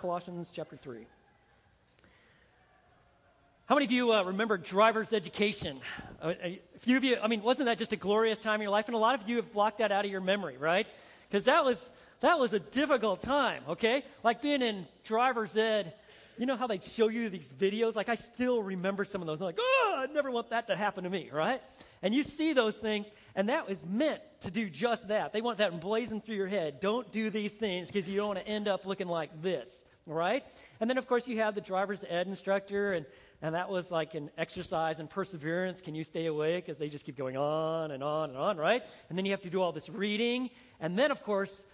Colossians chapter 3. How many of you uh, remember driver's education? Uh, a few of you, I mean, wasn't that just a glorious time in your life? And a lot of you have blocked that out of your memory, right? Because that was, that was a difficult time, okay? Like being in driver's ed, you know how they show you these videos? Like I still remember some of those. I'm like, oh, I never want that to happen to me, right? And you see those things, and that was meant to do just that. They want that emblazoned through your head. Don't do these things because you don't want to end up looking like this, right? And then, of course, you have the driver's ed instructor, and and that was like an exercise in perseverance. Can you stay awake? Because they just keep going on and on and on, right? And then you have to do all this reading. And then, of course,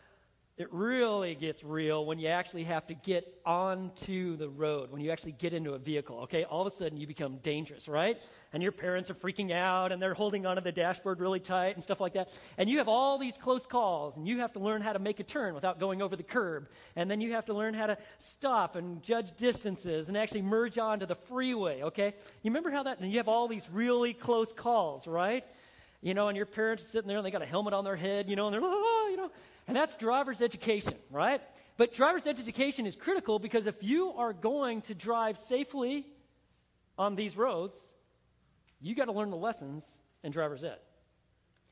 it really gets real when you actually have to get onto the road, when you actually get into a vehicle, okay? All of a sudden you become dangerous, right? And your parents are freaking out and they're holding onto the dashboard really tight and stuff like that. And you have all these close calls and you have to learn how to make a turn without going over the curb. And then you have to learn how to stop and judge distances and actually merge onto the freeway, okay? You remember how that, and you have all these really close calls, right? You know, and your parents are sitting there and they got a helmet on their head, you know, and they're, oh, you know, and that's driver's education, right? But driver's education is critical because if you are going to drive safely on these roads, you got to learn the lessons in driver's ed.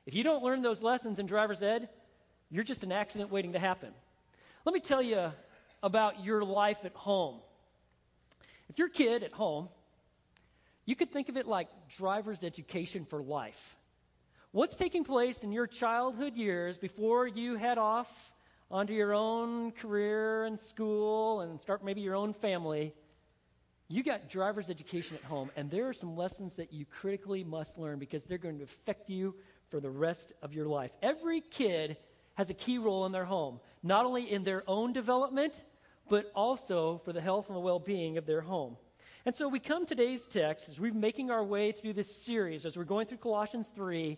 If you don't learn those lessons in driver's ed, you're just an accident waiting to happen. Let me tell you about your life at home. If your kid at home, you could think of it like driver's education for life. What's taking place in your childhood years before you head off onto your own career and school and start maybe your own family? You got driver's education at home, and there are some lessons that you critically must learn because they're going to affect you for the rest of your life. Every kid has a key role in their home, not only in their own development, but also for the health and the well being of their home. And so we come today's text as we're making our way through this series, as we're going through Colossians 3,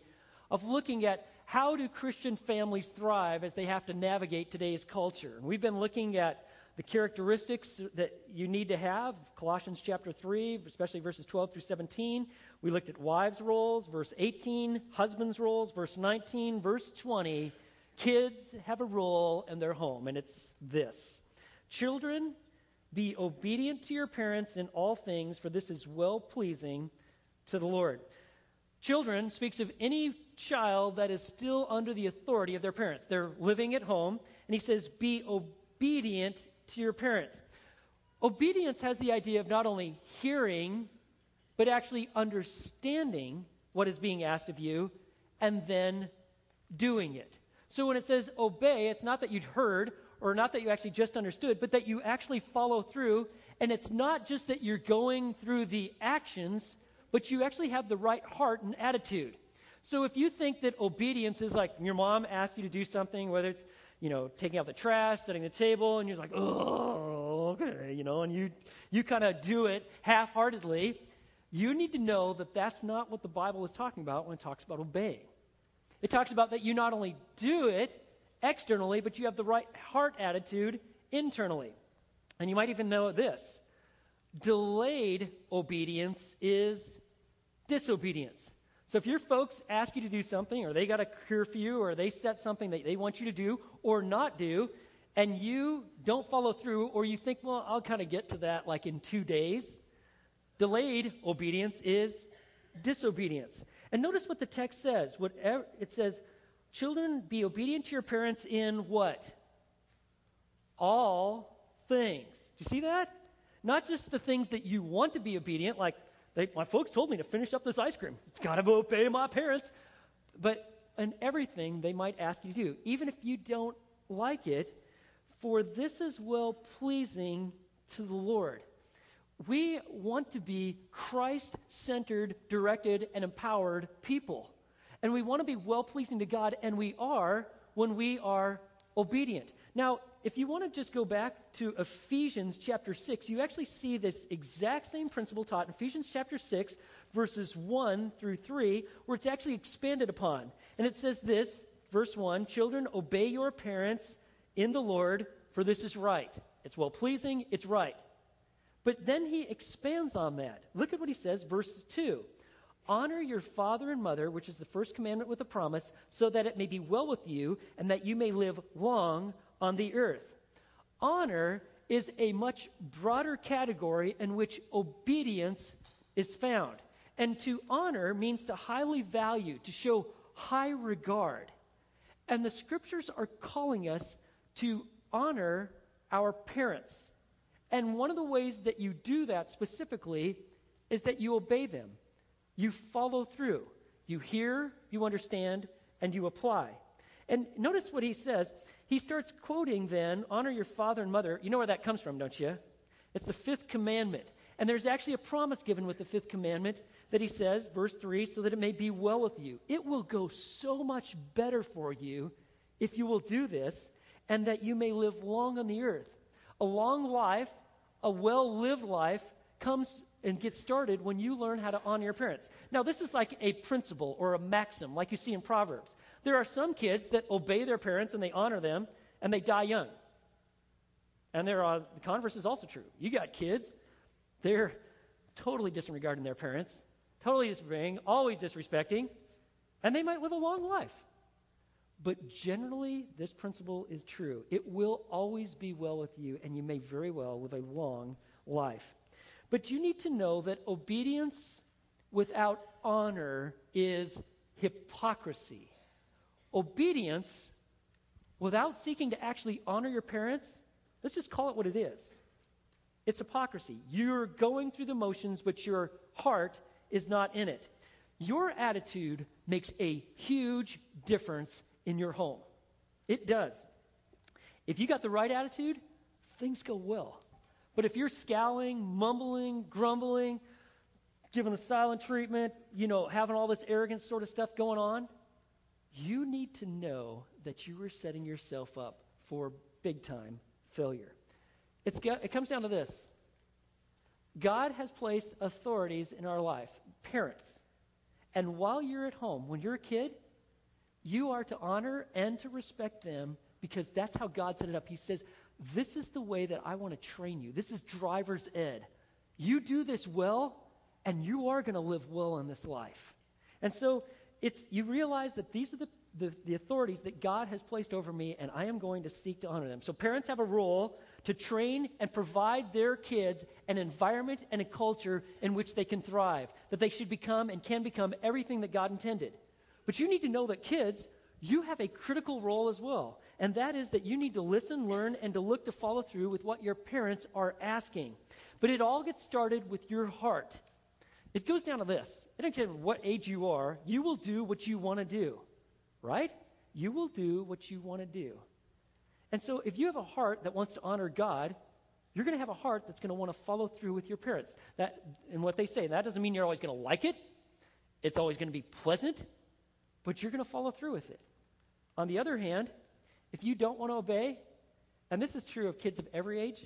of looking at how do Christian families thrive as they have to navigate today's culture. And we've been looking at the characteristics that you need to have, Colossians chapter 3, especially verses 12 through 17. We looked at wives' roles, verse 18, husbands' roles, verse 19, verse 20. Kids have a role in their home, and it's this Children, be obedient to your parents in all things, for this is well pleasing to the Lord. Children speaks of any child that is still under the authority of their parents. They're living at home, and he says, Be obedient to your parents. Obedience has the idea of not only hearing, but actually understanding what is being asked of you and then doing it. So when it says obey, it's not that you'd heard or not that you actually just understood, but that you actually follow through. And it's not just that you're going through the actions, but you actually have the right heart and attitude. So if you think that obedience is like your mom asks you to do something, whether it's you know taking out the trash, setting the table, and you're like, oh, okay, you know, and you you kind of do it half-heartedly, you need to know that that's not what the Bible is talking about when it talks about obeying. It talks about that you not only do it externally, but you have the right heart attitude internally. And you might even know this delayed obedience is disobedience. So if your folks ask you to do something, or they got a curfew, or they set something that they want you to do or not do, and you don't follow through, or you think, well, I'll kind of get to that like in two days, delayed obedience is disobedience. And notice what the text says. Whatever, it says, Children, be obedient to your parents in what? All things. Do you see that? Not just the things that you want to be obedient, like they, my folks told me to finish up this ice cream. Got to obey my parents. But in everything they might ask you to do, even if you don't like it, for this is well pleasing to the Lord. We want to be Christ centered, directed, and empowered people. And we want to be well pleasing to God, and we are when we are obedient. Now, if you want to just go back to Ephesians chapter 6, you actually see this exact same principle taught in Ephesians chapter 6, verses 1 through 3, where it's actually expanded upon. And it says this, verse 1 Children, obey your parents in the Lord, for this is right. It's well pleasing, it's right. But then he expands on that. Look at what he says, verse 2. Honor your father and mother, which is the first commandment with a promise, so that it may be well with you and that you may live long on the earth. Honor is a much broader category in which obedience is found. And to honor means to highly value, to show high regard. And the scriptures are calling us to honor our parents. And one of the ways that you do that specifically is that you obey them. You follow through. You hear, you understand, and you apply. And notice what he says. He starts quoting then, honor your father and mother. You know where that comes from, don't you? It's the fifth commandment. And there's actually a promise given with the fifth commandment that he says, verse 3, so that it may be well with you. It will go so much better for you if you will do this, and that you may live long on the earth. A long life, a well lived life, comes and gets started when you learn how to honor your parents. Now, this is like a principle or a maxim, like you see in Proverbs. There are some kids that obey their parents and they honor them, and they die young. And there are, the converse is also true. You got kids, they're totally disregarding their parents, totally disregarding, always disrespecting, and they might live a long life. But generally, this principle is true. It will always be well with you, and you may very well live a long life. But you need to know that obedience without honor is hypocrisy. Obedience without seeking to actually honor your parents, let's just call it what it is. It's hypocrisy. You're going through the motions, but your heart is not in it. Your attitude makes a huge difference in your home. It does. If you got the right attitude, things go well. But if you're scowling, mumbling, grumbling, giving the silent treatment, you know, having all this arrogant sort of stuff going on, you need to know that you are setting yourself up for big time failure. It's, it comes down to this God has placed authorities in our life, parents. And while you're at home, when you're a kid, you are to honor and to respect them because that's how God set it up. He says, This is the way that I want to train you. This is driver's ed. You do this well, and you are going to live well in this life. And so it's you realize that these are the, the, the, authorities that God has placed over me, and I am going to seek to honor them. So parents have a role to train and provide their kids an environment and a culture in which they can thrive, that they should become and can become everything that God intended. But you need to know that kids, you have a critical role as well. And that is that you need to listen, learn, and to look to follow through with what your parents are asking. But it all gets started with your heart. It goes down to this I don't care what age you are, you will do what you want to do, right? You will do what you want to do. And so if you have a heart that wants to honor God, you're going to have a heart that's going to want to follow through with your parents. That, and what they say, that doesn't mean you're always going to like it. It's always going to be pleasant but you're going to follow through with it. On the other hand, if you don't want to obey, and this is true of kids of every age,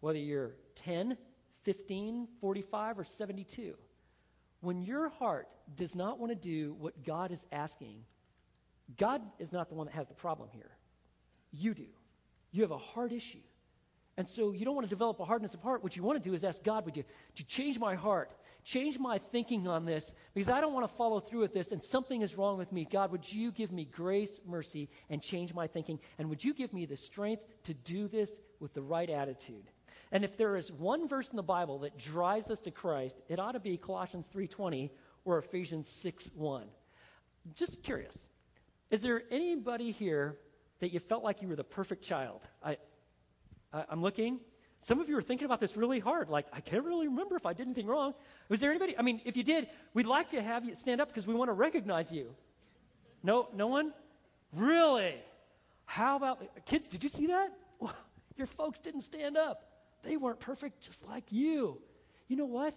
whether you're 10, 15, 45, or 72, when your heart does not want to do what God is asking, God is not the one that has the problem here. You do. You have a heart issue. And so you don't want to develop a hardness of heart. What you want to do is ask God, would you, to change my heart? Change my thinking on this because I don't want to follow through with this and something is wrong with me. God, would you give me grace, mercy, and change my thinking? And would you give me the strength to do this with the right attitude? And if there is one verse in the Bible that drives us to Christ, it ought to be Colossians 3:20 or Ephesians 6:1. Just curious. Is there anybody here that you felt like you were the perfect child? I, I I'm looking. Some of you are thinking about this really hard. Like, I can't really remember if I did anything wrong. Was there anybody? I mean, if you did, we'd like to have you stand up because we want to recognize you. No, no one? Really? How about kids? Did you see that? Your folks didn't stand up. They weren't perfect just like you. You know what?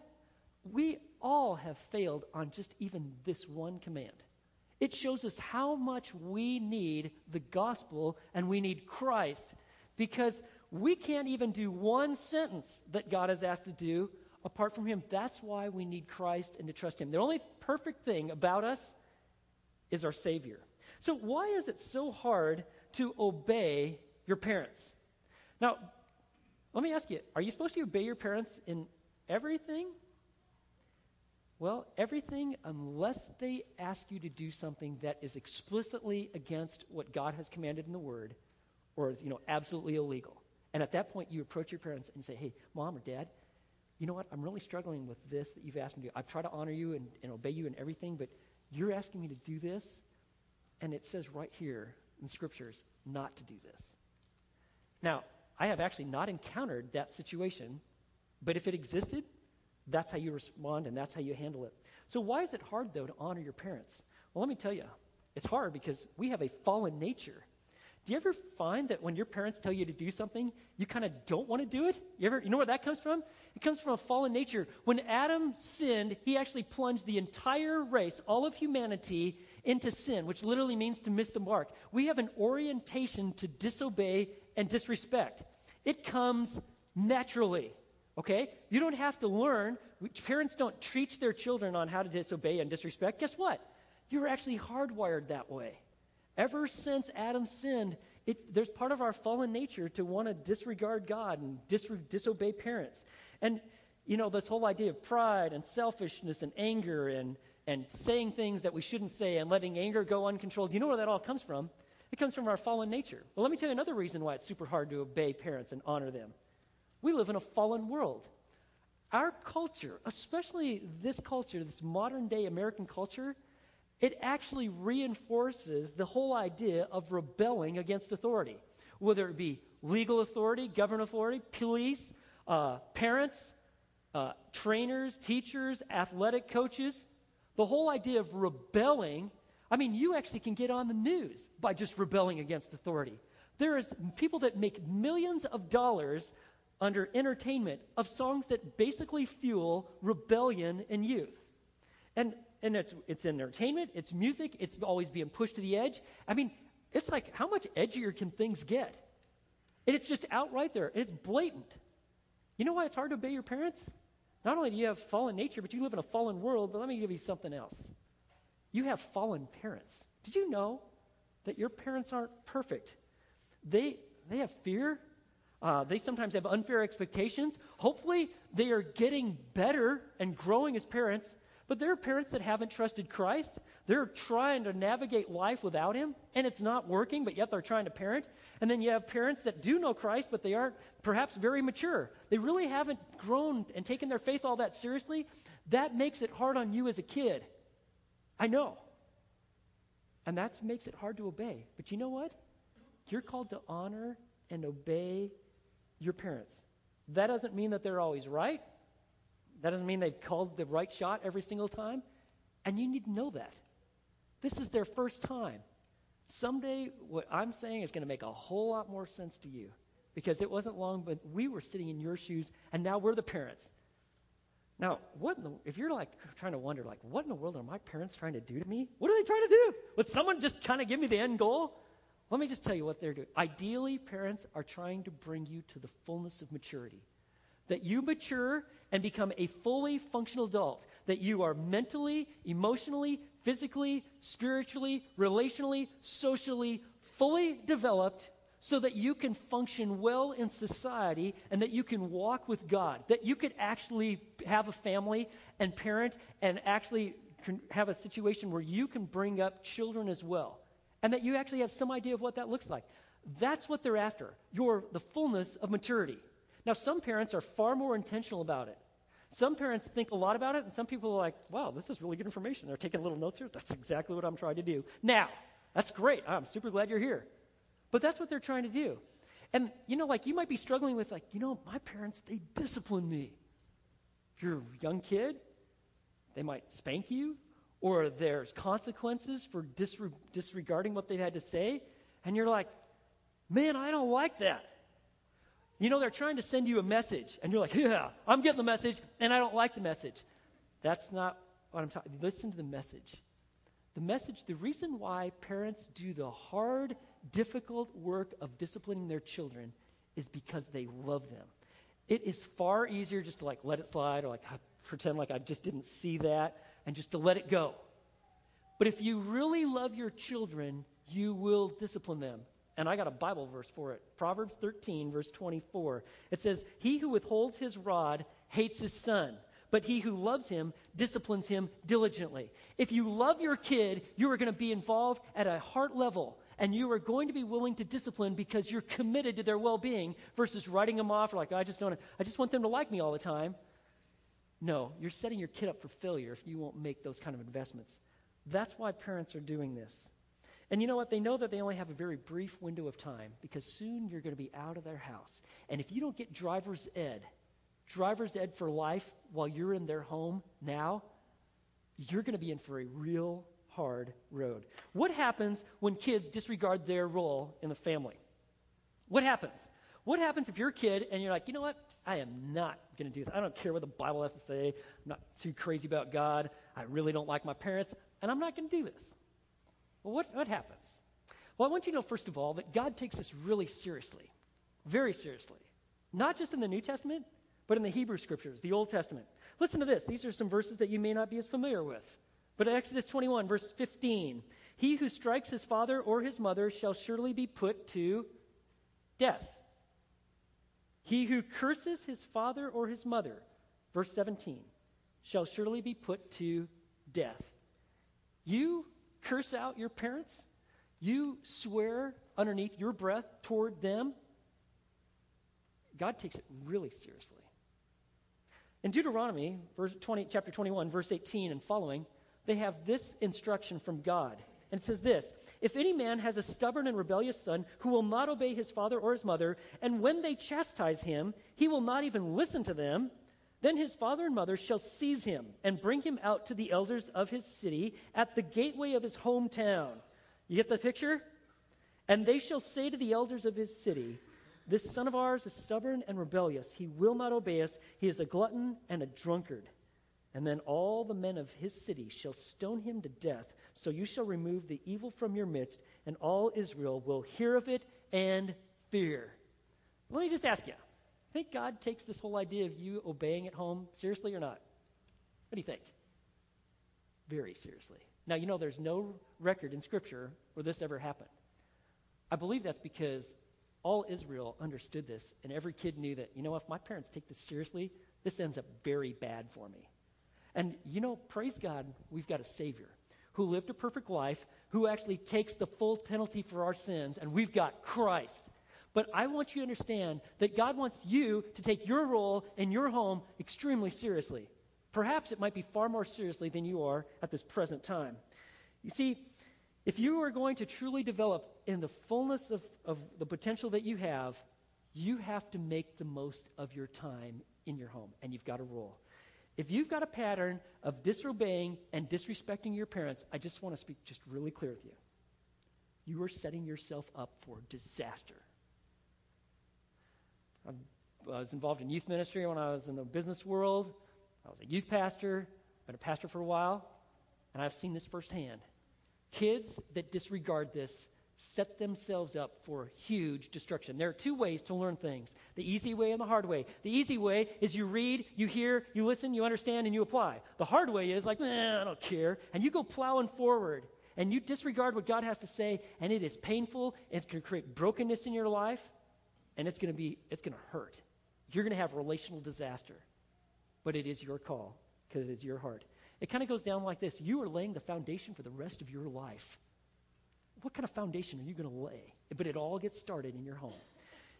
We all have failed on just even this one command. It shows us how much we need the gospel and we need Christ because we can't even do one sentence that God has asked to do apart from Him. That's why we need Christ and to trust Him. The only perfect thing about us is our Savior. So, why is it so hard to obey your parents? Now, let me ask you are you supposed to obey your parents in everything? Well, everything unless they ask you to do something that is explicitly against what God has commanded in the Word or is, you know, absolutely illegal. And at that point, you approach your parents and say, hey, mom or dad, you know what? I'm really struggling with this that you've asked me to do. I've tried to honor you and, and obey you and everything, but you're asking me to do this, and it says right here in scriptures not to do this. Now, I have actually not encountered that situation, but if it existed, that's how you respond and that's how you handle it. So, why is it hard, though, to honor your parents? Well, let me tell you, it's hard because we have a fallen nature. Do you ever find that when your parents tell you to do something, you kind of don't want to do it? You ever you know where that comes from? It comes from a fallen nature. When Adam sinned, he actually plunged the entire race, all of humanity, into sin, which literally means to miss the mark. We have an orientation to disobey and disrespect. It comes naturally. Okay? You don't have to learn. Parents don't teach their children on how to disobey and disrespect. Guess what? You're actually hardwired that way. Ever since Adam sinned, it, there's part of our fallen nature to want to disregard God and dis- disobey parents. And, you know, this whole idea of pride and selfishness and anger and, and saying things that we shouldn't say and letting anger go uncontrolled, you know where that all comes from? It comes from our fallen nature. Well, let me tell you another reason why it's super hard to obey parents and honor them. We live in a fallen world. Our culture, especially this culture, this modern day American culture, it actually reinforces the whole idea of rebelling against authority, whether it be legal authority, government authority, police, uh, parents, uh, trainers, teachers, athletic coaches. The whole idea of rebelling, I mean, you actually can get on the news by just rebelling against authority. There is people that make millions of dollars under entertainment of songs that basically fuel rebellion in youth. And and it's, it's entertainment, it's music, it's always being pushed to the edge. I mean, it's like, how much edgier can things get? And it's just out right there, and it's blatant. You know why it's hard to obey your parents? Not only do you have fallen nature, but you live in a fallen world, but let me give you something else. You have fallen parents. Did you know that your parents aren't perfect? They, they have fear. Uh, they sometimes have unfair expectations. Hopefully, they are getting better and growing as parents. But there are parents that haven't trusted Christ. They're trying to navigate life without Him, and it's not working, but yet they're trying to parent. And then you have parents that do know Christ, but they aren't perhaps very mature. They really haven't grown and taken their faith all that seriously. That makes it hard on you as a kid. I know. And that makes it hard to obey. But you know what? You're called to honor and obey your parents. That doesn't mean that they're always right. That doesn't mean they've called the right shot every single time. And you need to know that. This is their first time. Someday, what I'm saying is going to make a whole lot more sense to you because it wasn't long, but we were sitting in your shoes, and now we're the parents. Now, what the, if you're like trying to wonder, like, what in the world are my parents trying to do to me? What are they trying to do? Would someone just kind of give me the end goal? Let me just tell you what they're doing. Ideally, parents are trying to bring you to the fullness of maturity that you mature and become a fully functional adult, that you are mentally, emotionally, physically, spiritually, relationally, socially fully developed so that you can function well in society and that you can walk with God, that you could actually have a family and parent and actually have a situation where you can bring up children as well, and that you actually have some idea of what that looks like. That's what they're after. You're the fullness of maturity. Now, some parents are far more intentional about it. Some parents think a lot about it, and some people are like, wow, this is really good information. They're taking little notes here. That's exactly what I'm trying to do. Now, that's great. I'm super glad you're here. But that's what they're trying to do. And, you know, like you might be struggling with, like, you know, my parents, they discipline me. If you're a young kid, they might spank you, or there's consequences for disre- disregarding what they've had to say. And you're like, man, I don't like that. You know, they're trying to send you a message, and you're like, yeah, I'm getting the message, and I don't like the message. That's not what I'm talking Listen to the message. The message, the reason why parents do the hard, difficult work of disciplining their children is because they love them. It is far easier just to like let it slide or like pretend like I just didn't see that and just to let it go. But if you really love your children, you will discipline them and I got a Bible verse for it. Proverbs 13, verse 24. It says, He who withholds his rod hates his son, but he who loves him disciplines him diligently. If you love your kid, you are going to be involved at a heart level, and you are going to be willing to discipline because you're committed to their well-being versus writing them off or like I just don't I just want them to like me all the time. No, you're setting your kid up for failure if you won't make those kind of investments. That's why parents are doing this. And you know what? They know that they only have a very brief window of time because soon you're going to be out of their house. And if you don't get driver's ed, driver's ed for life while you're in their home now, you're going to be in for a real hard road. What happens when kids disregard their role in the family? What happens? What happens if you're a kid and you're like, you know what? I am not going to do this. I don't care what the Bible has to say. I'm not too crazy about God. I really don't like my parents, and I'm not going to do this. Well, what, what happens? Well, I want you to know, first of all, that God takes this really seriously, very seriously. Not just in the New Testament, but in the Hebrew scriptures, the Old Testament. Listen to this. These are some verses that you may not be as familiar with. But Exodus 21, verse 15 He who strikes his father or his mother shall surely be put to death. He who curses his father or his mother, verse 17, shall surely be put to death. You curse out your parents? You swear underneath your breath toward them? God takes it really seriously. In Deuteronomy, verse 20, chapter 21, verse 18 and following, they have this instruction from God. And it says this If any man has a stubborn and rebellious son who will not obey his father or his mother, and when they chastise him, he will not even listen to them, then his father and mother shall seize him and bring him out to the elders of his city at the gateway of his hometown. You get the picture? And they shall say to the elders of his city, This son of ours is stubborn and rebellious. He will not obey us. He is a glutton and a drunkard. And then all the men of his city shall stone him to death. So you shall remove the evil from your midst, and all Israel will hear of it and fear. Let me just ask you I think God takes this whole idea of you obeying at home seriously or not? What do you think? Very seriously. Now, you know, there's no record in Scripture where this ever happened. I believe that's because all Israel understood this, and every kid knew that, you know, if my parents take this seriously, this ends up very bad for me. And, you know, praise God, we've got a Savior who lived a perfect life, who actually takes the full penalty for our sins, and we've got Christ but I want you to understand that God wants you to take your role in your home extremely seriously. Perhaps it might be far more seriously than you are at this present time. You see, if you are going to truly develop in the fullness of, of the potential that you have, you have to make the most of your time in your home, and you've got a role. If you've got a pattern of disobeying and disrespecting your parents, I just want to speak just really clear with you. You are setting yourself up for disaster. I was involved in youth ministry when I was in the business world. I was a youth pastor, been a pastor for a while, and I've seen this firsthand. Kids that disregard this set themselves up for huge destruction. There are two ways to learn things the easy way and the hard way. The easy way is you read, you hear, you listen, you understand, and you apply. The hard way is like, I don't care. And you go plowing forward and you disregard what God has to say, and it is painful, it's going to create brokenness in your life and it's going to be it's going to hurt you're going to have relational disaster but it is your call because it is your heart it kind of goes down like this you are laying the foundation for the rest of your life what kind of foundation are you going to lay? But it all gets started in your home.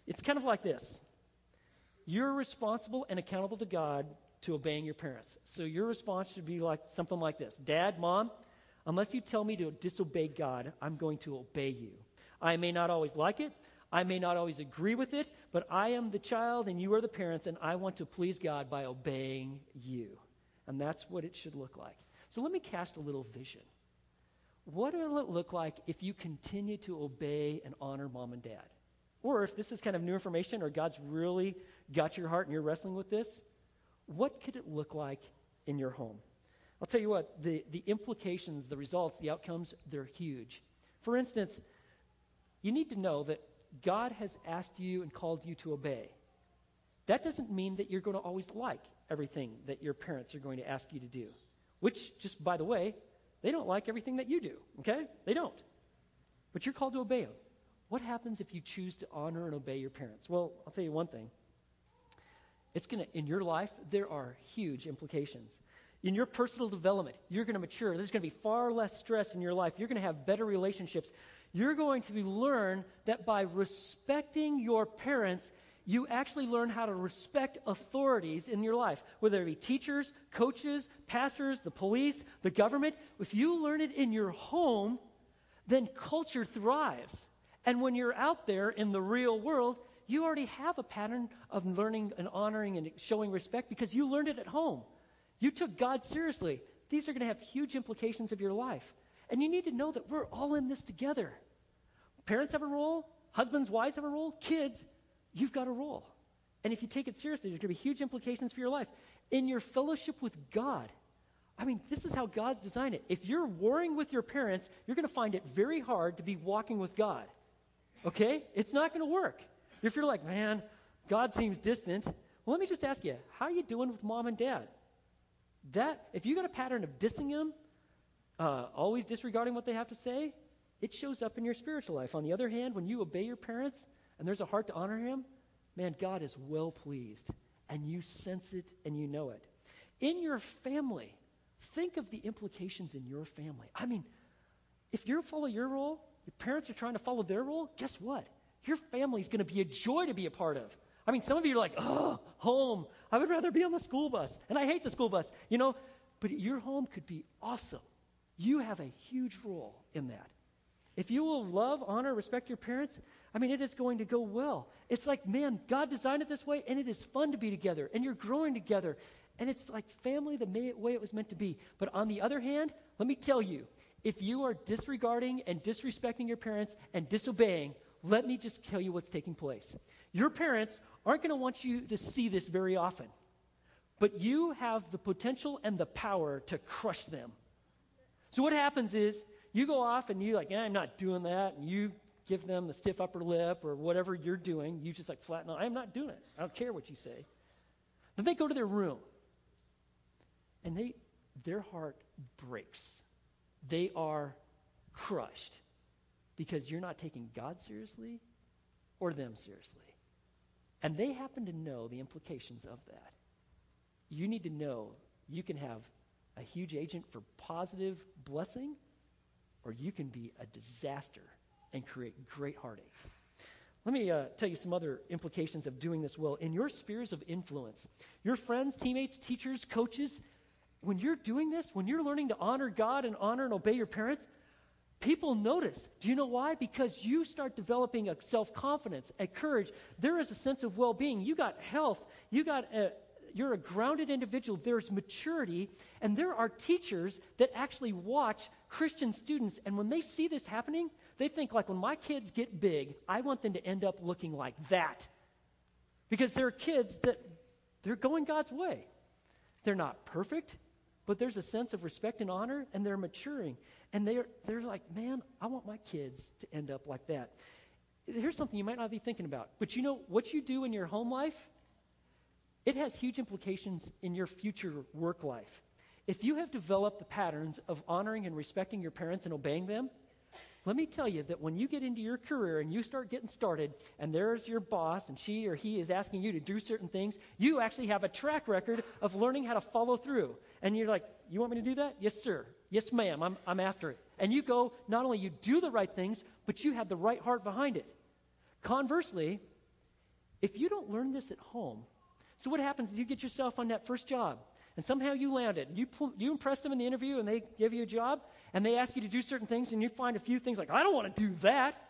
It's kind of like this. You're responsible and accountable to god to obeying your parents. So your response should be like something like this. Dad mom unless you tell me to disobey god i'm going to obey you. I may not always like it. I may not always agree with it, but I am the child and you are the parents, and I want to please God by obeying you. And that's what it should look like. So let me cast a little vision. What will it look like if you continue to obey and honor mom and dad? Or if this is kind of new information or God's really got your heart and you're wrestling with this, what could it look like in your home? I'll tell you what, the, the implications, the results, the outcomes, they're huge. For instance, you need to know that God has asked you and called you to obey. That doesn't mean that you're going to always like everything that your parents are going to ask you to do, which, just by the way, they don't like everything that you do, okay? They don't. But you're called to obey them. What happens if you choose to honor and obey your parents? Well, I'll tell you one thing. It's going to, in your life, there are huge implications. in your personal development, you're going to mature. There's going to be far less stress in your life. You're going to have better relationships. You're going to learn that by respecting your parents, you actually learn how to respect authorities in your life, whether it be teachers, coaches, pastors, the police, the government. If you learn it in your home, then culture thrives. And when you're out there in the real world, you already have a pattern of learning and honoring and showing respect because you learned it at home. You took God seriously. These are going to have huge implications of your life. And you need to know that we're all in this together. Parents have a role, husbands, wives have a role, kids, you've got a role. And if you take it seriously, there's going to be huge implications for your life. In your fellowship with God, I mean, this is how God's designed it. If you're warring with your parents, you're going to find it very hard to be walking with God. Okay? It's not going to work. If you're like, man, God seems distant, well, let me just ask you, how are you doing with mom and dad? That, if you got a pattern of dissing them, uh, always disregarding what they have to say, it shows up in your spiritual life. On the other hand, when you obey your parents and there's a heart to honor him, man, God is well pleased. And you sense it and you know it. In your family, think of the implications in your family. I mean, if you follow your role, your parents are trying to follow their role, guess what? Your family is going to be a joy to be a part of. I mean, some of you are like, oh, home. I would rather be on the school bus. And I hate the school bus, you know, but your home could be awesome. You have a huge role in that. If you will love, honor, respect your parents, I mean, it is going to go well. It's like, man, God designed it this way, and it is fun to be together, and you're growing together, and it's like family the way it was meant to be. But on the other hand, let me tell you, if you are disregarding and disrespecting your parents and disobeying, let me just tell you what's taking place. Your parents aren't going to want you to see this very often, but you have the potential and the power to crush them. So what happens is you go off and you like, I'm not doing that, and you give them the stiff upper lip or whatever you're doing. You just like flatten out. I'm not doing it. I don't care what you say. Then they go to their room, and they their heart breaks. They are crushed because you're not taking God seriously or them seriously. And they happen to know the implications of that. You need to know you can have a huge agent for positive blessing, or you can be a disaster and create great heartache. Let me uh, tell you some other implications of doing this well. In your spheres of influence, your friends, teammates, teachers, coaches, when you're doing this, when you're learning to honor God and honor and obey your parents, people notice. Do you know why? Because you start developing a self confidence, a courage. There is a sense of well being. You got health. You got a, you're a grounded individual. There's maturity. And there are teachers that actually watch Christian students. And when they see this happening, they think, like, when my kids get big, I want them to end up looking like that. Because they're kids that they're going God's way. They're not perfect, but there's a sense of respect and honor, and they're maturing. And they're, they're like, man, I want my kids to end up like that. Here's something you might not be thinking about, but you know what you do in your home life? It has huge implications in your future work life. If you have developed the patterns of honoring and respecting your parents and obeying them, let me tell you that when you get into your career and you start getting started, and there's your boss, and she or he is asking you to do certain things, you actually have a track record of learning how to follow through. And you're like, You want me to do that? Yes, sir. Yes, ma'am. I'm, I'm after it. And you go, not only you do the right things, but you have the right heart behind it. Conversely, if you don't learn this at home, so what happens is you get yourself on that first job, and somehow you land it. You, you impress them in the interview, and they give you a job, and they ask you to do certain things, and you find a few things like, I don't want to do that.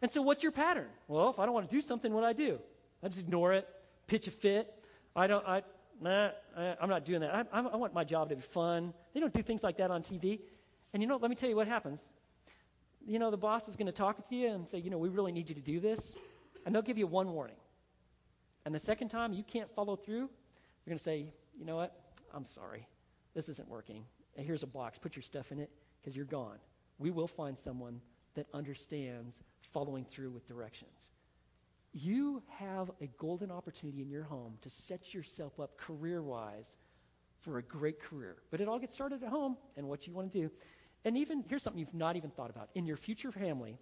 And so, what's your pattern? Well, if I don't want to do something, what do I do? I just ignore it, pitch a fit. I don't, I, nah, I'm not doing that. I, I, I want my job to be fun. They don't do things like that on TV. And you know, let me tell you what happens. You know, the boss is going to talk to you and say, you know, we really need you to do this. And they'll give you one warning. And the second time you can't follow through, they're going to say, you know what? I'm sorry. This isn't working. Here's a box. Put your stuff in it because you're gone. We will find someone that understands following through with directions. You have a golden opportunity in your home to set yourself up career wise for a great career. But it all gets started at home and what you want to do. And even, here's something you've not even thought about. In your future family,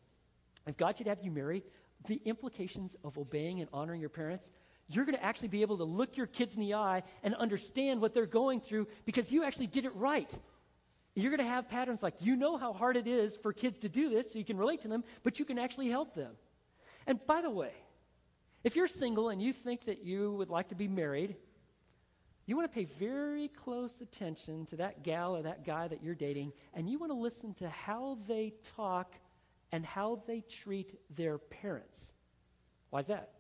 if God should have you marry, the implications of obeying and honoring your parents, you're going to actually be able to look your kids in the eye and understand what they're going through because you actually did it right. You're going to have patterns like you know how hard it is for kids to do this, so you can relate to them, but you can actually help them. And by the way, if you're single and you think that you would like to be married, you want to pay very close attention to that gal or that guy that you're dating, and you want to listen to how they talk and how they treat their parents. Why is that?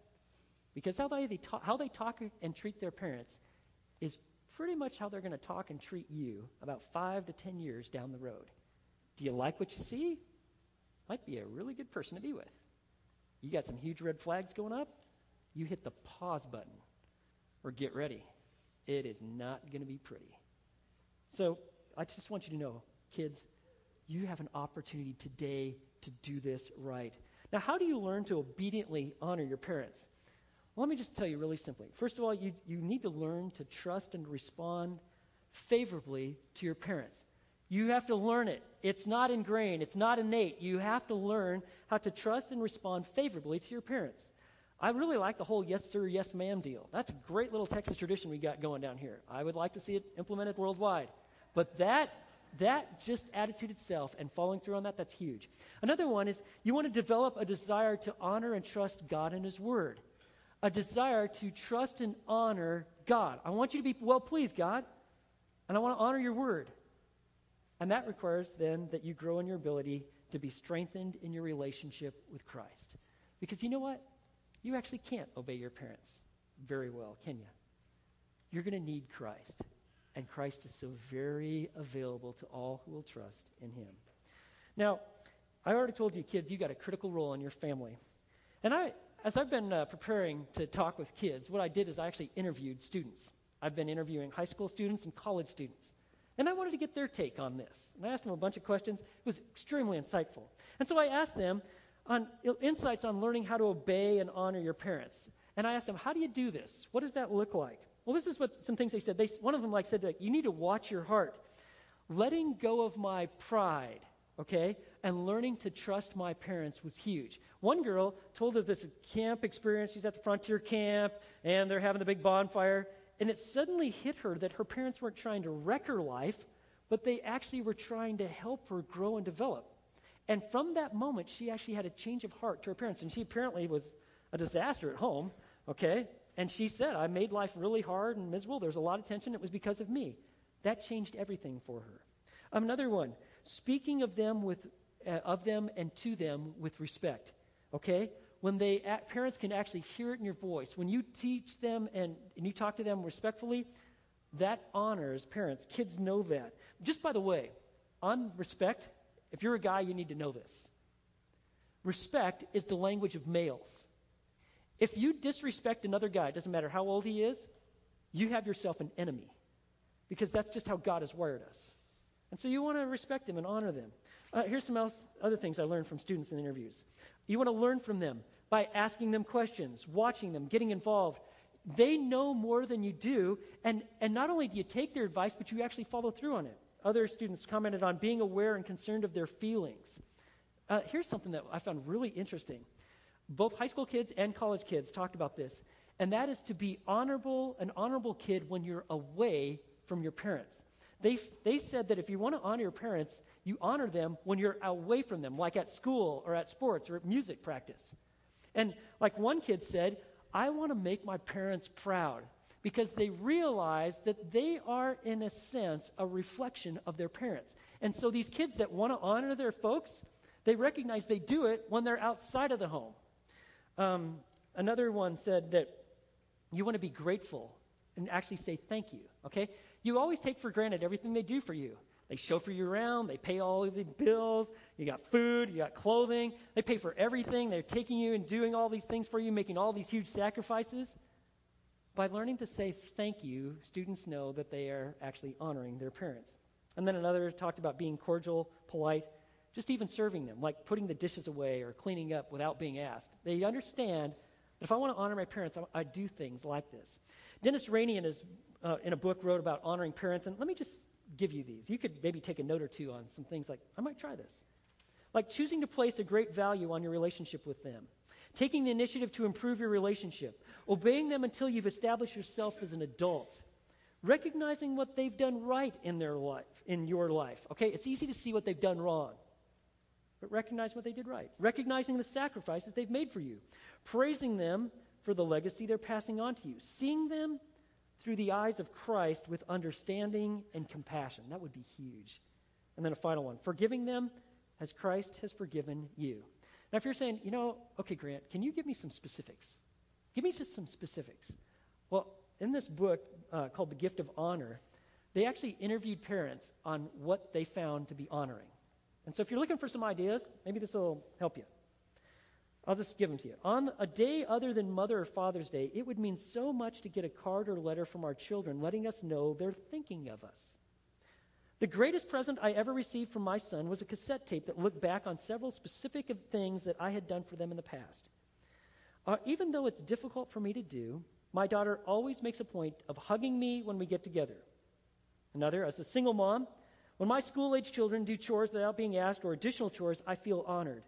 Because how they, talk, how they talk and treat their parents is pretty much how they're going to talk and treat you about five to ten years down the road. Do you like what you see? Might be a really good person to be with. You got some huge red flags going up? You hit the pause button or get ready. It is not going to be pretty. So I just want you to know, kids, you have an opportunity today to do this right. Now, how do you learn to obediently honor your parents? Well, let me just tell you really simply. First of all, you, you need to learn to trust and respond favorably to your parents. You have to learn it. It's not ingrained, it's not innate. You have to learn how to trust and respond favorably to your parents. I really like the whole yes, sir, yes, ma'am deal. That's a great little Texas tradition we got going down here. I would like to see it implemented worldwide. But that, that just attitude itself and following through on that, that's huge. Another one is you want to develop a desire to honor and trust God and His Word a desire to trust and honor God. I want you to be well pleased, God, and I want to honor your word. And that requires then that you grow in your ability to be strengthened in your relationship with Christ. Because you know what? You actually can't obey your parents very well, can you? You're going to need Christ. And Christ is so very available to all who will trust in him. Now, I already told you, kids, you got a critical role in your family. And I, as I've been uh, preparing to talk with kids, what I did is I actually interviewed students. I've been interviewing high school students and college students. And I wanted to get their take on this. And I asked them a bunch of questions. It was extremely insightful. And so I asked them on insights on learning how to obey and honor your parents. And I asked them, how do you do this? What does that look like? Well, this is what some things they said. They, one of them like said, like, you need to watch your heart. Letting go of my pride, okay? And learning to trust my parents was huge. One girl told of this camp experience. She's at the frontier camp, and they're having the big bonfire. And it suddenly hit her that her parents weren't trying to wreck her life, but they actually were trying to help her grow and develop. And from that moment, she actually had a change of heart to her parents. And she apparently was a disaster at home, okay? And she said, I made life really hard and miserable. There's a lot of tension. It was because of me. That changed everything for her. Another one, speaking of them with uh, of them and to them with respect. Okay? When they, parents can actually hear it in your voice. When you teach them and, and you talk to them respectfully, that honors parents. Kids know that. Just by the way, on respect, if you're a guy, you need to know this. Respect is the language of males. If you disrespect another guy, it doesn't matter how old he is, you have yourself an enemy because that's just how God has wired us. And so you want to respect them and honor them. Uh, here's some else, other things I learned from students in interviews. You want to learn from them by asking them questions, watching them, getting involved. They know more than you do, and, and not only do you take their advice, but you actually follow through on it. Other students commented on being aware and concerned of their feelings. Uh, here's something that I found really interesting. Both high school kids and college kids talked about this, and that is to be honorable, an honorable kid when you're away from your parents. They, they said that if you want to honor your parents, you honor them when you're away from them, like at school or at sports or at music practice. And like one kid said, I want to make my parents proud because they realize that they are, in a sense, a reflection of their parents. And so these kids that want to honor their folks, they recognize they do it when they're outside of the home. Um, another one said that you want to be grateful and actually say thank you, okay? You always take for granted everything they do for you. They chauffeur you around, they pay all the bills, you got food, you got clothing, they pay for everything. They're taking you and doing all these things for you, making all these huge sacrifices. By learning to say thank you, students know that they are actually honoring their parents. And then another talked about being cordial, polite, just even serving them, like putting the dishes away or cleaning up without being asked. They understand that if I want to honor my parents, I, I do things like this. Dennis Rainey, in his uh, in a book wrote about honoring parents. And let me just give you these. You could maybe take a note or two on some things like, I might try this. Like choosing to place a great value on your relationship with them, taking the initiative to improve your relationship, obeying them until you've established yourself as an adult, recognizing what they've done right in their life, in your life. Okay, it's easy to see what they've done wrong, but recognize what they did right. Recognizing the sacrifices they've made for you, praising them for the legacy they're passing on to you, seeing them through the eyes of Christ with understanding and compassion. That would be huge. And then a final one forgiving them as Christ has forgiven you. Now, if you're saying, you know, okay, Grant, can you give me some specifics? Give me just some specifics. Well, in this book uh, called The Gift of Honor, they actually interviewed parents on what they found to be honoring. And so if you're looking for some ideas, maybe this will help you. I'll just give them to you. On a day other than Mother or Father's Day, it would mean so much to get a card or letter from our children letting us know they're thinking of us. The greatest present I ever received from my son was a cassette tape that looked back on several specific things that I had done for them in the past. Uh, even though it's difficult for me to do, my daughter always makes a point of hugging me when we get together. Another, as a single mom, when my school age children do chores without being asked or additional chores, I feel honored.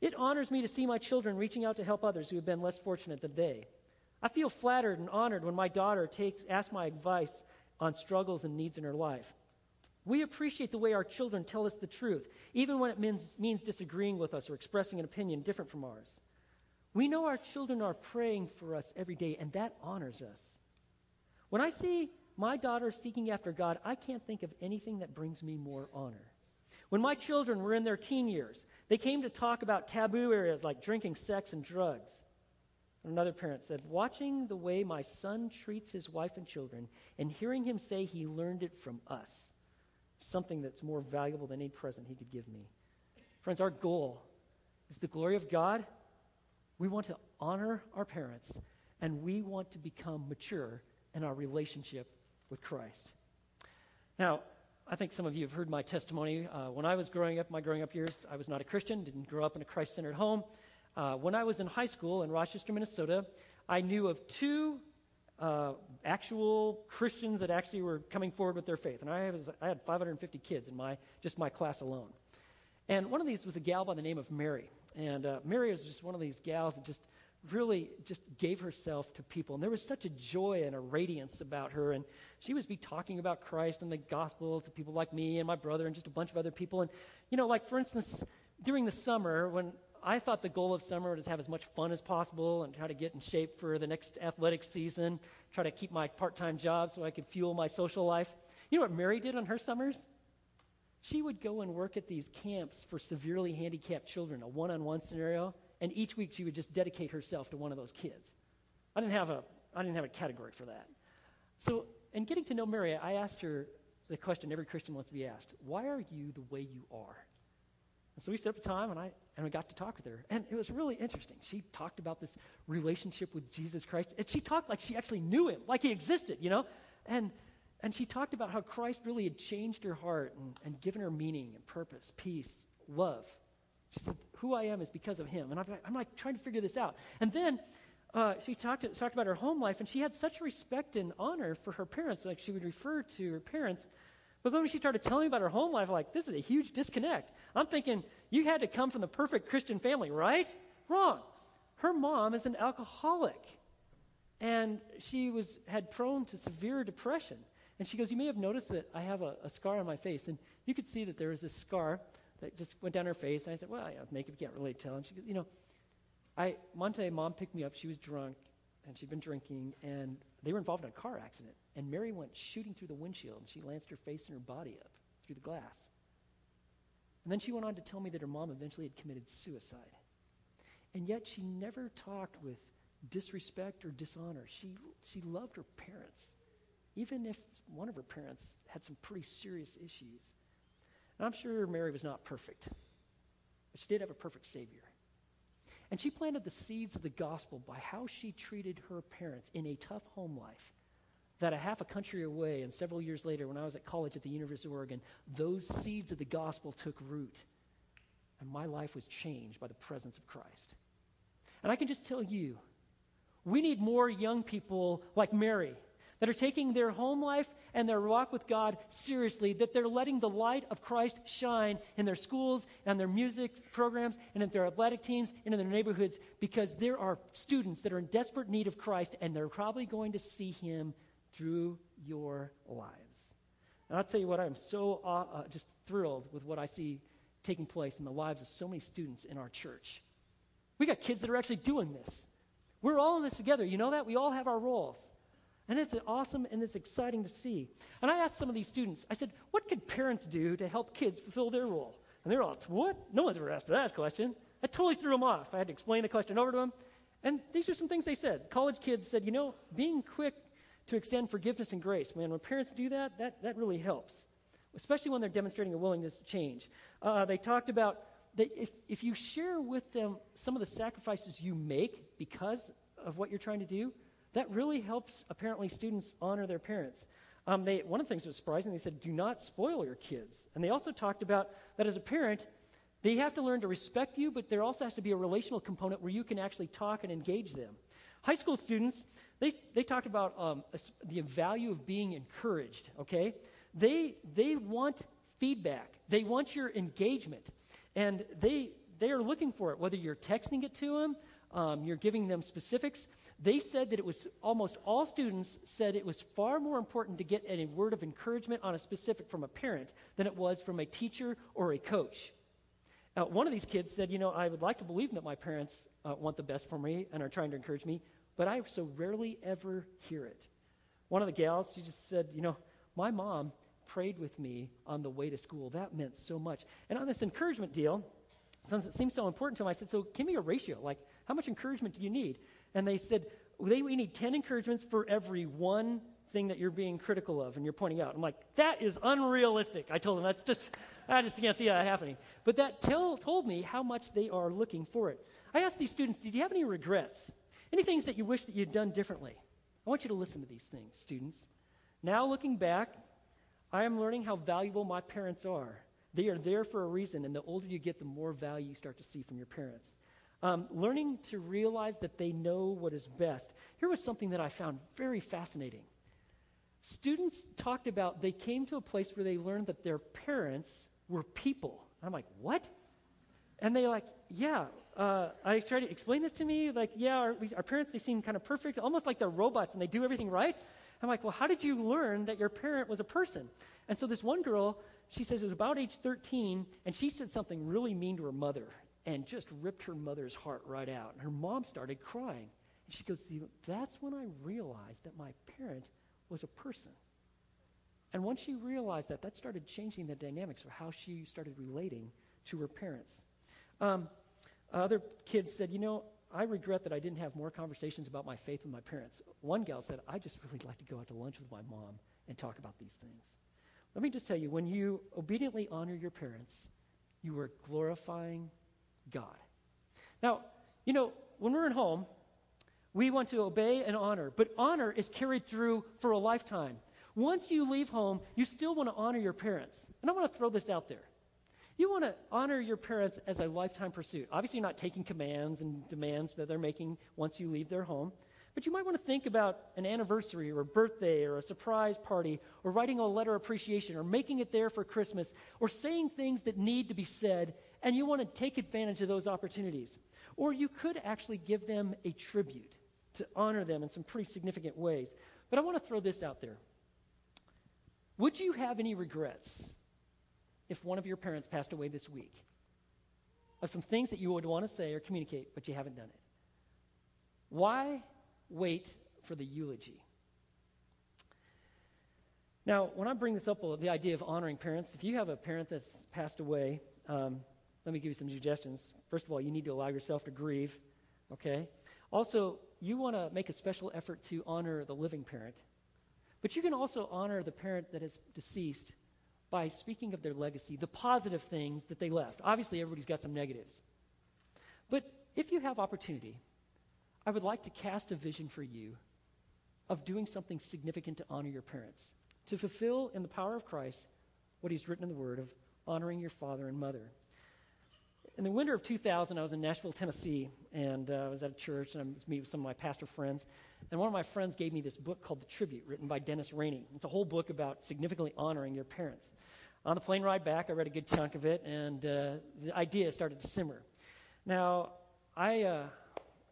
It honors me to see my children reaching out to help others who have been less fortunate than they. I feel flattered and honored when my daughter takes, asks my advice on struggles and needs in her life. We appreciate the way our children tell us the truth, even when it means, means disagreeing with us or expressing an opinion different from ours. We know our children are praying for us every day, and that honors us. When I see my daughter seeking after God, I can't think of anything that brings me more honor. When my children were in their teen years, they came to talk about taboo areas like drinking, sex, and drugs. Another parent said, Watching the way my son treats his wife and children and hearing him say he learned it from us, something that's more valuable than any present he could give me. Friends, our goal is the glory of God. We want to honor our parents, and we want to become mature in our relationship with Christ. Now, I think some of you have heard my testimony. Uh, when I was growing up, my growing up years, I was not a Christian, didn't grow up in a Christ centered home. Uh, when I was in high school in Rochester, Minnesota, I knew of two uh, actual Christians that actually were coming forward with their faith. And I, was, I had 550 kids in my, just my class alone. And one of these was a gal by the name of Mary. And uh, Mary was just one of these gals that just really just gave herself to people. And there was such a joy and a radiance about her. And she was be talking about Christ and the gospel to people like me and my brother and just a bunch of other people. And, you know, like for instance, during the summer when I thought the goal of summer was to have as much fun as possible and try to get in shape for the next athletic season, try to keep my part time job so I could fuel my social life. You know what Mary did on her summers? She would go and work at these camps for severely handicapped children, a one on one scenario and each week she would just dedicate herself to one of those kids. I didn't have a, I didn't have a category for that. So, in getting to know Mary, I asked her the question every Christian wants to be asked Why are you the way you are? And so we set up a time and I and we got to talk with her. And it was really interesting. She talked about this relationship with Jesus Christ. And she talked like she actually knew him, like he existed, you know? And and she talked about how Christ really had changed her heart and, and given her meaning and purpose, peace, love. She said, Who I am is because of him. And I'm, I'm like trying to figure this out. And then uh, she talked, talked about her home life, and she had such respect and honor for her parents. Like she would refer to her parents. But then when she started telling me about her home life, like, this is a huge disconnect. I'm thinking, you had to come from the perfect Christian family, right? Wrong. Her mom is an alcoholic. And she was had prone to severe depression. And she goes, You may have noticed that I have a, a scar on my face. And you could see that there is this scar that just went down her face. And I said, Well, yeah, makeup, you can't really tell. And she goes, You know, I, one day mom picked me up. She was drunk and she'd been drinking, and they were involved in a car accident. And Mary went shooting through the windshield, and she lanced her face and her body up through the glass. And then she went on to tell me that her mom eventually had committed suicide. And yet she never talked with disrespect or dishonor. She, she loved her parents, even if one of her parents had some pretty serious issues. And I'm sure Mary was not perfect, but she did have a perfect Savior. And she planted the seeds of the gospel by how she treated her parents in a tough home life. That a half a country away, and several years later, when I was at college at the University of Oregon, those seeds of the gospel took root. And my life was changed by the presence of Christ. And I can just tell you, we need more young people like Mary that are taking their home life and their walk with God seriously, that they're letting the light of Christ shine in their schools and their music programs and in their athletic teams and in their neighborhoods because there are students that are in desperate need of Christ and they're probably going to see Him through your lives. And I'll tell you what, I'm so uh, just thrilled with what I see taking place in the lives of so many students in our church. We got kids that are actually doing this. We're all in this together. You know that? We all have our roles. And it's awesome and it's exciting to see. And I asked some of these students, I said, what could parents do to help kids fulfill their role? And they're all, what? No one's ever asked that question. I totally threw them off. I had to explain the question over to them. And these are some things they said. College kids said, you know, being quick to extend forgiveness and grace, man, when parents do that, that, that really helps, especially when they're demonstrating a willingness to change. Uh, they talked about that if, if you share with them some of the sacrifices you make because of what you're trying to do, that really helps apparently students honor their parents. Um, they, one of the things that was surprising, they said, do not spoil your kids. And they also talked about that as a parent, they have to learn to respect you, but there also has to be a relational component where you can actually talk and engage them. High school students, they, they talked about um, the value of being encouraged, okay? They, they want feedback, they want your engagement, and they, they are looking for it, whether you're texting it to them, um, you're giving them specifics. They said that it was almost all students said it was far more important to get a word of encouragement on a specific from a parent than it was from a teacher or a coach. Now, one of these kids said, You know, I would like to believe that my parents uh, want the best for me and are trying to encourage me, but I so rarely ever hear it. One of the gals, she just said, You know, my mom prayed with me on the way to school. That meant so much. And on this encouragement deal, since it seems so important to him, I said, So give me a ratio. Like, how much encouragement do you need? And they said, we need 10 encouragements for every one thing that you're being critical of and you're pointing out. I'm like, that is unrealistic. I told them, that's just, I just can't see that happening. But that tell, told me how much they are looking for it. I asked these students, did you have any regrets? Any things that you wish that you'd done differently? I want you to listen to these things, students. Now, looking back, I am learning how valuable my parents are. They are there for a reason, and the older you get, the more value you start to see from your parents. Um, learning to realize that they know what is best. Here was something that I found very fascinating. Students talked about they came to a place where they learned that their parents were people. I'm like, what? And they're like, yeah. Uh, I tried to explain this to me. Like, yeah, our, our parents, they seem kind of perfect, almost like they're robots and they do everything right. I'm like, well, how did you learn that your parent was a person? And so this one girl, she says it was about age 13, and she said something really mean to her mother and just ripped her mother's heart right out. And her mom started crying. And she goes, That's when I realized that my parent was a person. And once she realized that, that started changing the dynamics of how she started relating to her parents. Um, other kids said, You know, I regret that I didn't have more conversations about my faith with my parents. One gal said, I just really like to go out to lunch with my mom and talk about these things. Let me just tell you, when you obediently honor your parents, you are glorifying God. Now, you know, when we're at home, we want to obey and honor, but honor is carried through for a lifetime. Once you leave home, you still want to honor your parents. And I want to throw this out there. You want to honor your parents as a lifetime pursuit. Obviously, you're not taking commands and demands that they're making once you leave their home. But you might want to think about an anniversary or a birthday or a surprise party or writing a letter of appreciation or making it there for Christmas or saying things that need to be said and you want to take advantage of those opportunities. Or you could actually give them a tribute to honor them in some pretty significant ways. But I want to throw this out there. Would you have any regrets if one of your parents passed away this week? Of some things that you would want to say or communicate, but you haven't done it? Why wait for the eulogy? Now, when I bring this up, the idea of honoring parents, if you have a parent that's passed away, um, let me give you some suggestions. First of all, you need to allow yourself to grieve, okay? Also, you want to make a special effort to honor the living parent. But you can also honor the parent that is deceased by speaking of their legacy, the positive things that they left. Obviously, everybody's got some negatives. But if you have opportunity, I would like to cast a vision for you of doing something significant to honor your parents, to fulfill in the power of Christ what he's written in the Word of honoring your father and mother in the winter of 2000, I was in Nashville, Tennessee, and uh, I was at a church, and I was meeting with some of my pastor friends. And one of my friends gave me this book called The Tribute, written by Dennis Rainey. It's a whole book about significantly honoring your parents. On the plane ride back, I read a good chunk of it, and uh, the idea started to simmer. Now, I, uh,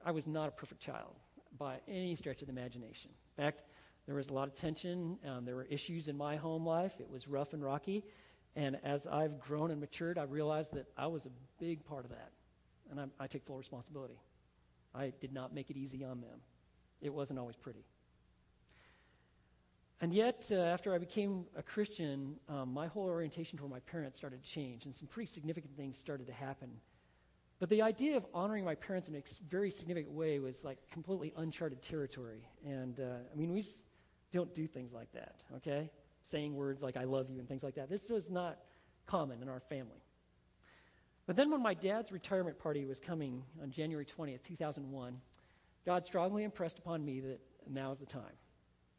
I was not a perfect child by any stretch of the imagination. In fact, there was a lot of tension. Um, there were issues in my home life. It was rough and rocky. And as I've grown and matured, I realized that I was a big part of that. And I, I take full responsibility. I did not make it easy on them. It wasn't always pretty. And yet, uh, after I became a Christian, um, my whole orientation toward my parents started to change, and some pretty significant things started to happen. But the idea of honoring my parents in a very significant way was like completely uncharted territory. And uh, I mean, we just don't do things like that, okay? Saying words like I love you and things like that. This was not common in our family. But then when my dad's retirement party was coming on January 20th, 2001, God strongly impressed upon me that now is the time,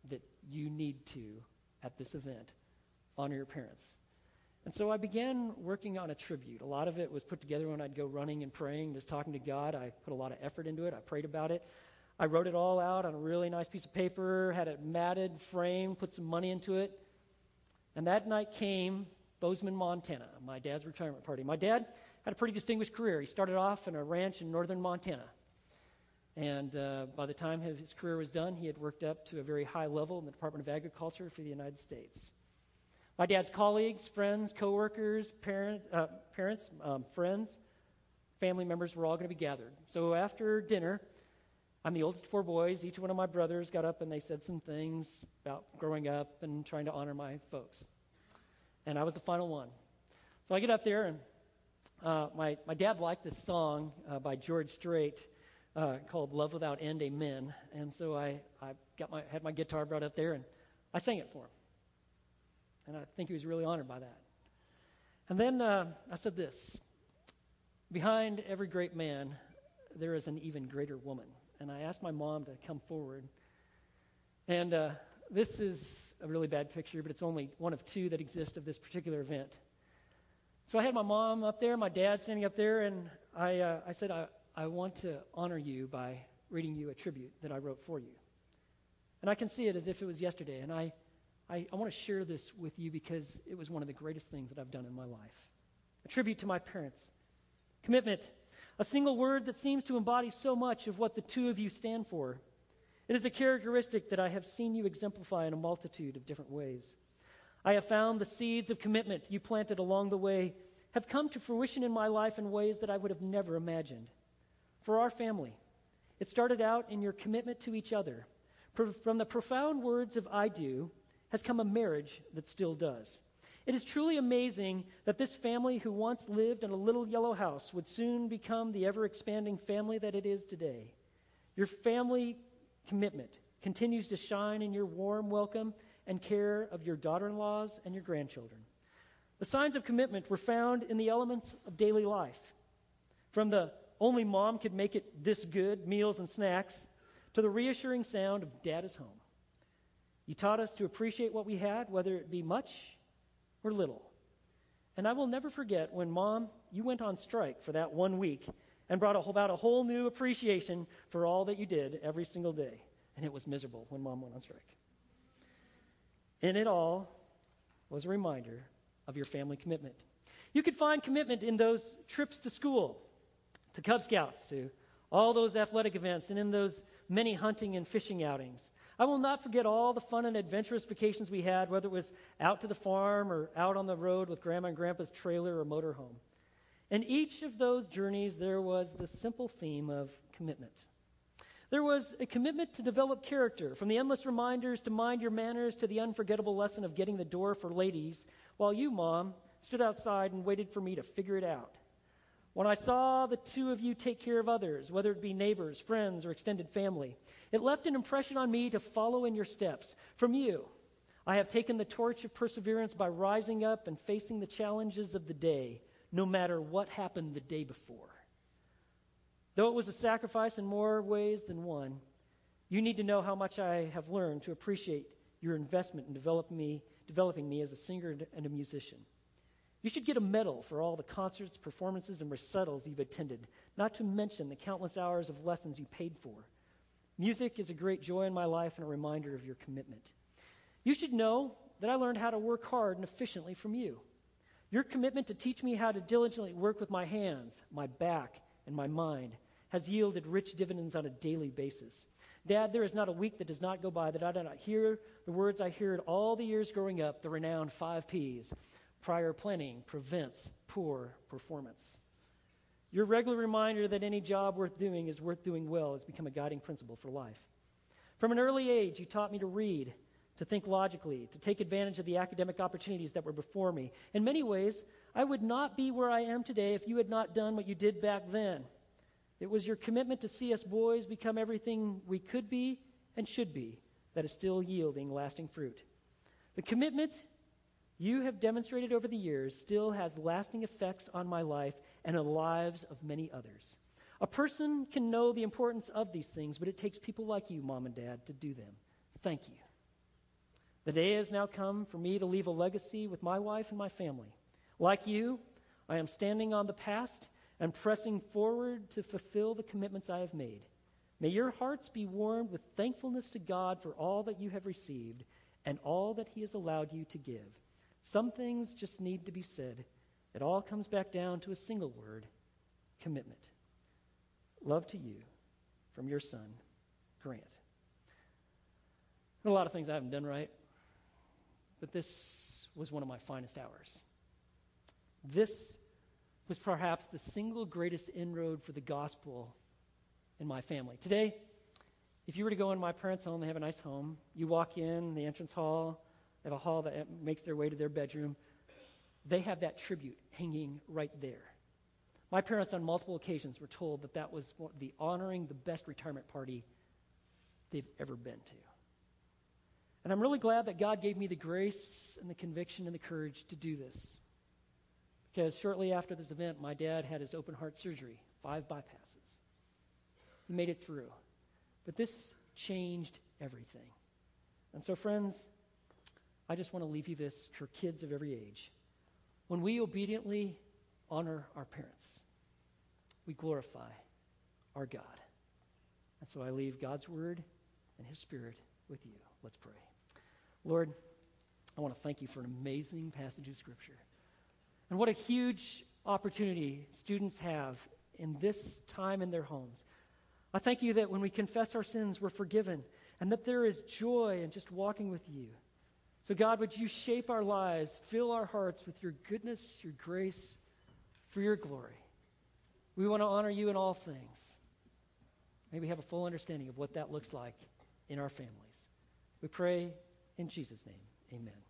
that you need to, at this event, honor your parents. And so I began working on a tribute. A lot of it was put together when I'd go running and praying, just talking to God. I put a lot of effort into it. I prayed about it. I wrote it all out on a really nice piece of paper, had it matted, framed, put some money into it. And that night came Bozeman, Montana, my dad's retirement party. My dad had a pretty distinguished career. He started off in a ranch in northern Montana. And uh, by the time his career was done, he had worked up to a very high level in the Department of Agriculture for the United States. My dad's colleagues, friends, coworkers, parent, uh, parents, um, friends, family members were all going to be gathered. So after dinner, I'm the oldest of four boys. Each one of my brothers got up and they said some things about growing up and trying to honor my folks. And I was the final one. So I get up there, and uh, my, my dad liked this song uh, by George Strait uh, called Love Without End, Amen. And so I, I got my, had my guitar brought up there, and I sang it for him. And I think he was really honored by that. And then uh, I said this Behind every great man, there is an even greater woman and I asked my mom to come forward. And uh, this is a really bad picture, but it's only one of two that exist of this particular event. So I had my mom up there, my dad standing up there, and I, uh, I said, I, I want to honor you by reading you a tribute that I wrote for you. And I can see it as if it was yesterday, and I, I, I want to share this with you because it was one of the greatest things that I've done in my life. A tribute to my parents. Commitment a single word that seems to embody so much of what the two of you stand for. It is a characteristic that I have seen you exemplify in a multitude of different ways. I have found the seeds of commitment you planted along the way have come to fruition in my life in ways that I would have never imagined. For our family, it started out in your commitment to each other. From the profound words of I do has come a marriage that still does. It is truly amazing that this family, who once lived in a little yellow house, would soon become the ever expanding family that it is today. Your family commitment continues to shine in your warm welcome and care of your daughter in laws and your grandchildren. The signs of commitment were found in the elements of daily life. From the only mom could make it this good meals and snacks to the reassuring sound of dad is home. You taught us to appreciate what we had, whether it be much were little. And I will never forget when, Mom, you went on strike for that one week and brought about a whole new appreciation for all that you did every single day. And it was miserable when Mom went on strike. In it all was a reminder of your family commitment. You could find commitment in those trips to school, to Cub Scouts, to all those athletic events, and in those many hunting and fishing outings. I will not forget all the fun and adventurous vacations we had, whether it was out to the farm or out on the road with Grandma and Grandpa's trailer or motorhome. In each of those journeys, there was the simple theme of commitment. There was a commitment to develop character, from the endless reminders to mind your manners to the unforgettable lesson of getting the door for ladies, while you, Mom, stood outside and waited for me to figure it out. When I saw the two of you take care of others, whether it be neighbors, friends, or extended family, it left an impression on me to follow in your steps. From you, I have taken the torch of perseverance by rising up and facing the challenges of the day, no matter what happened the day before. Though it was a sacrifice in more ways than one, you need to know how much I have learned to appreciate your investment in develop me, developing me as a singer and a musician. You should get a medal for all the concerts, performances, and recitals you've attended, not to mention the countless hours of lessons you paid for. Music is a great joy in my life and a reminder of your commitment. You should know that I learned how to work hard and efficiently from you. Your commitment to teach me how to diligently work with my hands, my back, and my mind has yielded rich dividends on a daily basis. Dad, there is not a week that does not go by that I do not hear the words I heard all the years growing up, the renowned five P's prior planning prevents poor performance. Your regular reminder that any job worth doing is worth doing well has become a guiding principle for life. From an early age, you taught me to read, to think logically, to take advantage of the academic opportunities that were before me. In many ways, I would not be where I am today if you had not done what you did back then. It was your commitment to see us boys become everything we could be and should be that is still yielding lasting fruit. The commitment you have demonstrated over the years still has lasting effects on my life and the lives of many others. A person can know the importance of these things, but it takes people like you, mom and dad, to do them. Thank you. The day has now come for me to leave a legacy with my wife and my family. Like you, I am standing on the past and pressing forward to fulfill the commitments I have made. May your hearts be warmed with thankfulness to God for all that you have received and all that He has allowed you to give. Some things just need to be said. It all comes back down to a single word commitment. Love to you from your son, Grant. a lot of things I haven't done right, but this was one of my finest hours. This was perhaps the single greatest inroad for the gospel in my family. Today, if you were to go in my parents' home, they have a nice home. You walk in the entrance hall, have a hall that makes their way to their bedroom. They have that tribute hanging right there. My parents, on multiple occasions, were told that that was the honoring, the best retirement party they've ever been to. And I'm really glad that God gave me the grace and the conviction and the courage to do this. Because shortly after this event, my dad had his open heart surgery, five bypasses. He made it through. But this changed everything. And so, friends, I just want to leave you this for kids of every age. When we obediently honor our parents, we glorify our God. And so I leave God's word and his spirit with you. Let's pray. Lord, I want to thank you for an amazing passage of scripture. And what a huge opportunity students have in this time in their homes. I thank you that when we confess our sins, we're forgiven, and that there is joy in just walking with you. So, God, would you shape our lives, fill our hearts with your goodness, your grace, for your glory? We want to honor you in all things. May we have a full understanding of what that looks like in our families. We pray in Jesus' name. Amen.